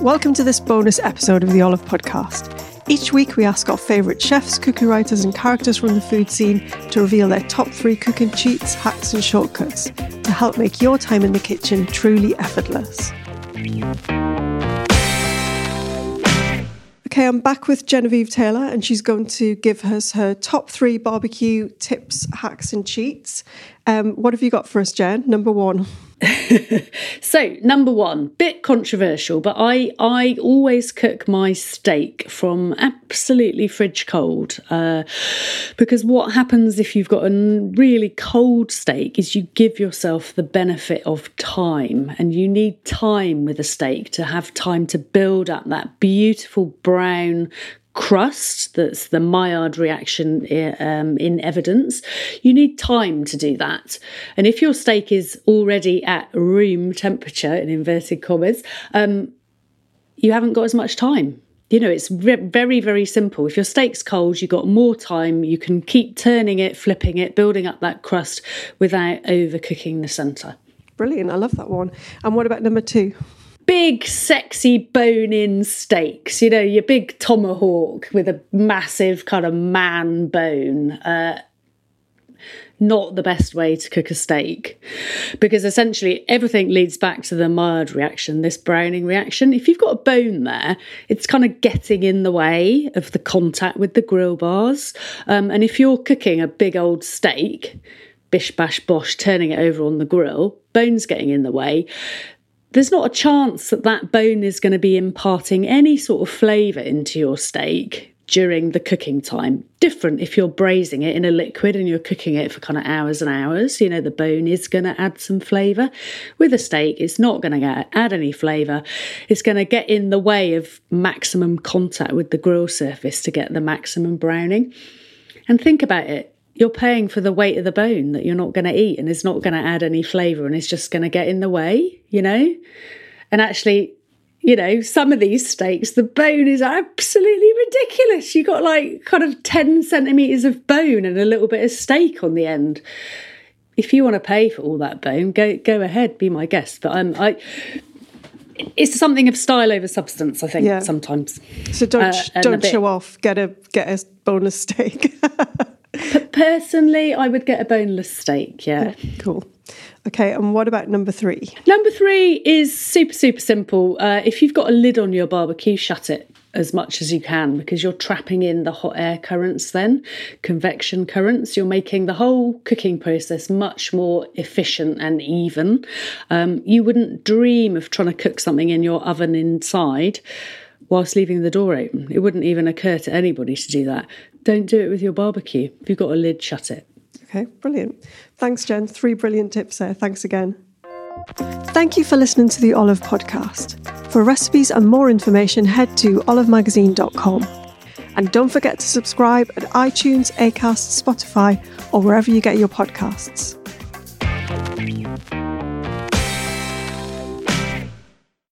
Welcome to this bonus episode of the Olive Podcast. Each week, we ask our favourite chefs, cooking writers, and characters from the food scene to reveal their top three cooking cheats, hacks, and shortcuts to help make your time in the kitchen truly effortless. Okay, I'm back with Genevieve Taylor, and she's going to give us her top three barbecue tips, hacks, and cheats. Um, what have you got for us, Jen? Number one. so number one bit controversial but i i always cook my steak from absolutely fridge cold uh, because what happens if you've got a really cold steak is you give yourself the benefit of time and you need time with a steak to have time to build up that beautiful brown crust that's the Maillard reaction um, in evidence. You need time to do that. And if your steak is already at room temperature, in inverted commas, um, you haven't got as much time. You know, it's very, very simple. If your steak's cold, you've got more time. You can keep turning it, flipping it, building up that crust without overcooking the centre. Brilliant. I love that one. And what about number two? Big, sexy bone in steaks, you know, your big tomahawk with a massive kind of man bone. Uh, not the best way to cook a steak because essentially everything leads back to the Maillard reaction, this browning reaction. If you've got a bone there, it's kind of getting in the way of the contact with the grill bars. Um, and if you're cooking a big old steak, bish bash bosh, turning it over on the grill, bones getting in the way, there's not a chance that that bone is going to be imparting any sort of flavour into your steak during the cooking time. Different if you're braising it in a liquid and you're cooking it for kind of hours and hours. You know, the bone is going to add some flavour. With a steak, it's not going to add any flavour. It's going to get in the way of maximum contact with the grill surface to get the maximum browning. And think about it you're paying for the weight of the bone that you're not going to eat and it's not going to add any flavour and it's just going to get in the way, you know? And actually, you know, some of these steaks, the bone is absolutely ridiculous. You got like kind of 10 centimetres of bone and a little bit of steak on the end. If you want to pay for all that bone, go go ahead, be my guest. But I'm I it's something of style over substance, I think, yeah. sometimes. So don't uh, don't show off. Get a get a bonus steak. Personally, I would get a boneless steak. Yeah. yeah cool. Okay, and what about number three? Number three is super, super simple. Uh, if you've got a lid on your barbecue, shut it. as much as you can because you're trapping in the hot air currents then convection currents you're making the whole cooking process much more efficient and even um, you wouldn't dream of trying to cook something in your oven inside whilst leaving the door open. It wouldn't even occur to anybody to do that. Don't do it with your barbecue. If you've got a lid shut it. Okay brilliant. Thanks jen. Three brilliant tips there. Thanks again. Thank you for listening to the Olive Podcast. For recipes and more information, head to olivemagazine.com. And don't forget to subscribe at iTunes, Acast, Spotify, or wherever you get your podcasts.